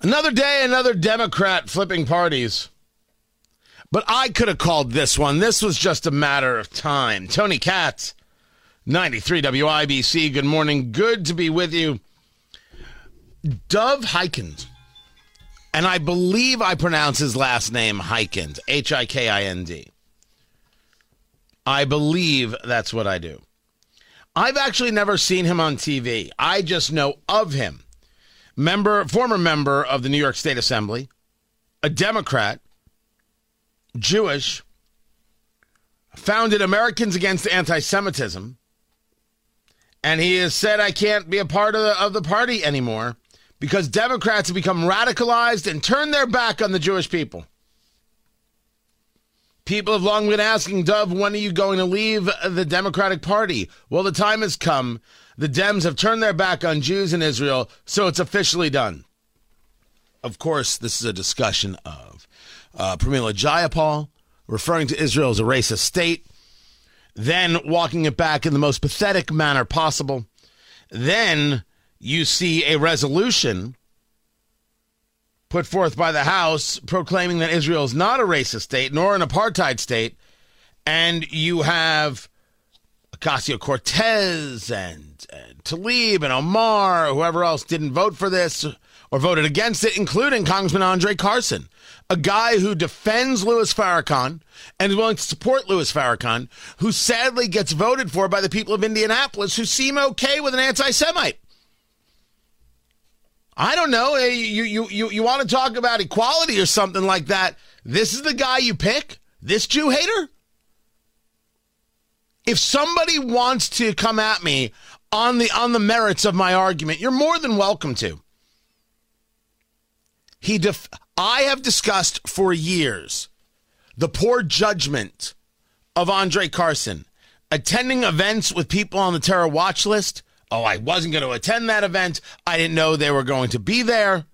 Another day, another Democrat flipping parties. But I could have called this one. This was just a matter of time. Tony Katz, 93 WIBC. Good morning. Good to be with you. Dov Hikind, and I believe I pronounce his last name Hikind, H I K I N D. I believe that's what I do. I've actually never seen him on TV. I just know of him. Member, former member of the New York State Assembly, a Democrat, Jewish, founded Americans Against Anti Semitism, and he has said, I can't be a part of the, of the party anymore because Democrats have become radicalized and turned their back on the Jewish people. People have long been asking, Dov, when are you going to leave the Democratic Party? Well, the time has come. The Dems have turned their back on Jews in Israel, so it's officially done. Of course, this is a discussion of uh, Pramila Jayapal referring to Israel as a racist state, then walking it back in the most pathetic manner possible. Then you see a resolution put forth by the House proclaiming that Israel is not a racist state nor an apartheid state. And you have Ocasio Cortez and, and Tlaib and Omar, whoever else didn't vote for this or voted against it, including Congressman Andre Carson, a guy who defends Louis Farrakhan and is willing to support Louis Farrakhan, who sadly gets voted for by the people of Indianapolis who seem okay with an anti Semite. I don't know. You, you, you, you want to talk about equality or something like that. This is the guy you pick? This Jew hater? If somebody wants to come at me on the on the merits of my argument, you're more than welcome to. He def- I have discussed for years the poor judgment of Andre Carson attending events with people on the terror watch list Oh, I wasn't going to attend that event. I didn't know they were going to be there.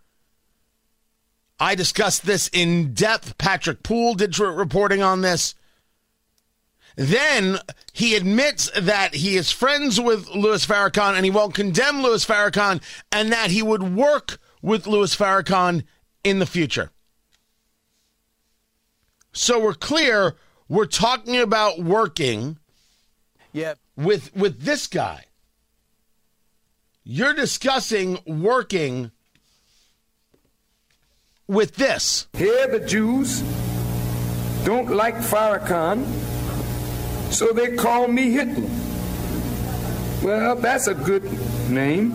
I discussed this in depth. Patrick Poole did reporting on this. Then he admits that he is friends with Louis Farrakhan and he won't condemn Louis Farrakhan and that he would work with Louis Farrakhan in the future. So we're clear, we're talking about working yep. with with this guy. You're discussing working with this. Here, the Jews don't like Farrakhan, so they call me Hitler. Well, that's a good name.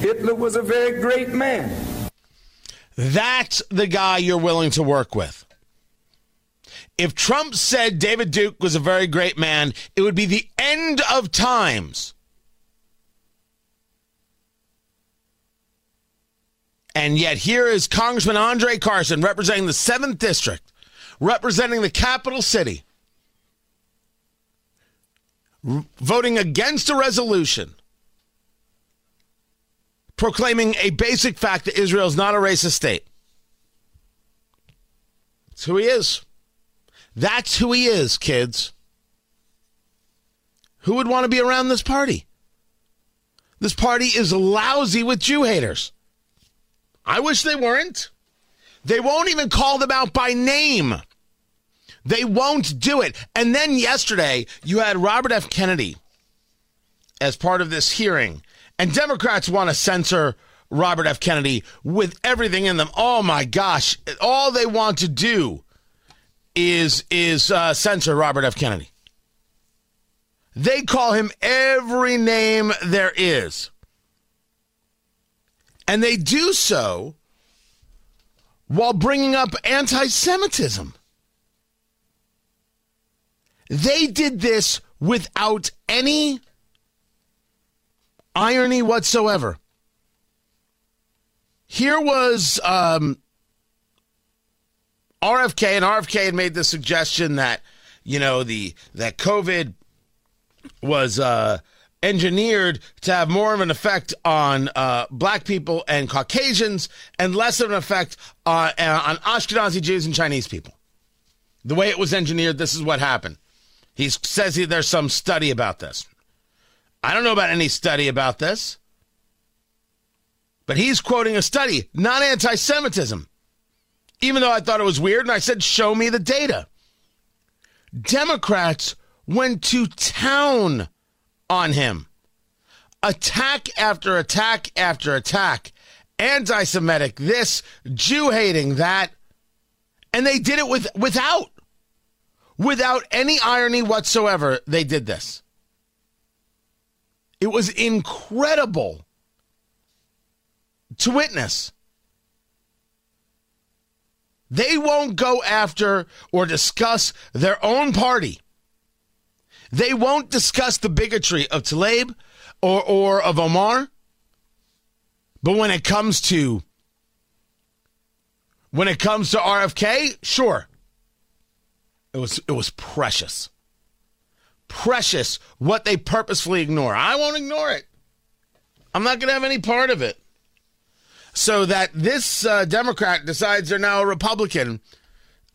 Hitler was a very great man. That's the guy you're willing to work with. If Trump said David Duke was a very great man, it would be the end of times. And yet, here is Congressman Andre Carson representing the 7th District, representing the capital city, r- voting against a resolution proclaiming a basic fact that Israel is not a racist state. That's who he is. That's who he is, kids. Who would want to be around this party? This party is lousy with Jew haters. I wish they weren't. They won't even call them out by name. They won't do it. And then yesterday, you had Robert F. Kennedy as part of this hearing. And Democrats want to censor Robert F. Kennedy with everything in them. Oh my gosh. All they want to do is is uh, censor Robert F. Kennedy. They call him every name there is. And they do so while bringing up anti Semitism. They did this without any irony whatsoever. here was um, RFK, and RFK had made the suggestion that you know the that COVID was uh, engineered to have more of an effect on uh, black people and Caucasians, and less of an effect on, uh, on Ashkenazi Jews and Chinese people. The way it was engineered, this is what happened. He says he, there's some study about this. I don't know about any study about this, but he's quoting a study, not anti Semitism. Even though I thought it was weird, and I said, show me the data. Democrats went to town on him. Attack after attack after attack. Anti Semitic, this, Jew hating, that. And they did it with without without any irony whatsoever, they did this. It was incredible to witness. They won't go after or discuss their own party. They won't discuss the bigotry of Tlaib or, or of Omar. But when it comes to when it comes to RFK, sure. It was it was precious. Precious what they purposefully ignore. I won't ignore it. I'm not going to have any part of it. So that this uh, Democrat decides they're now a Republican.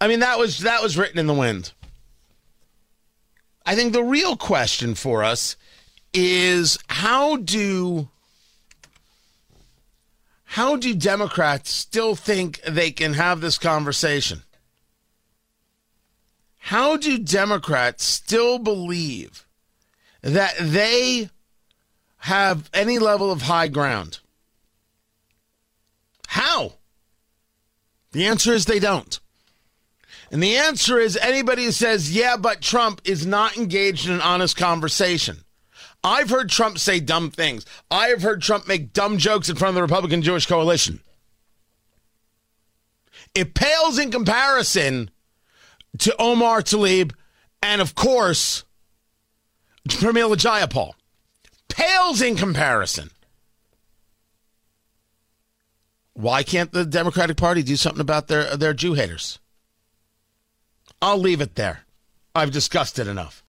I mean that was that was written in the wind. I think the real question for us is how do how do Democrats still think they can have this conversation? How do Democrats still believe that they have any level of high ground? How? The answer is they don't. And the answer is anybody who says, yeah, but Trump is not engaged in an honest conversation. I've heard Trump say dumb things. I have heard Trump make dumb jokes in front of the Republican Jewish coalition. It pales in comparison to Omar Tlaib and, of course, Pramila Jayapal. Pales in comparison. Why can't the Democratic Party do something about their, their Jew haters? I'll leave it there. I've discussed it enough.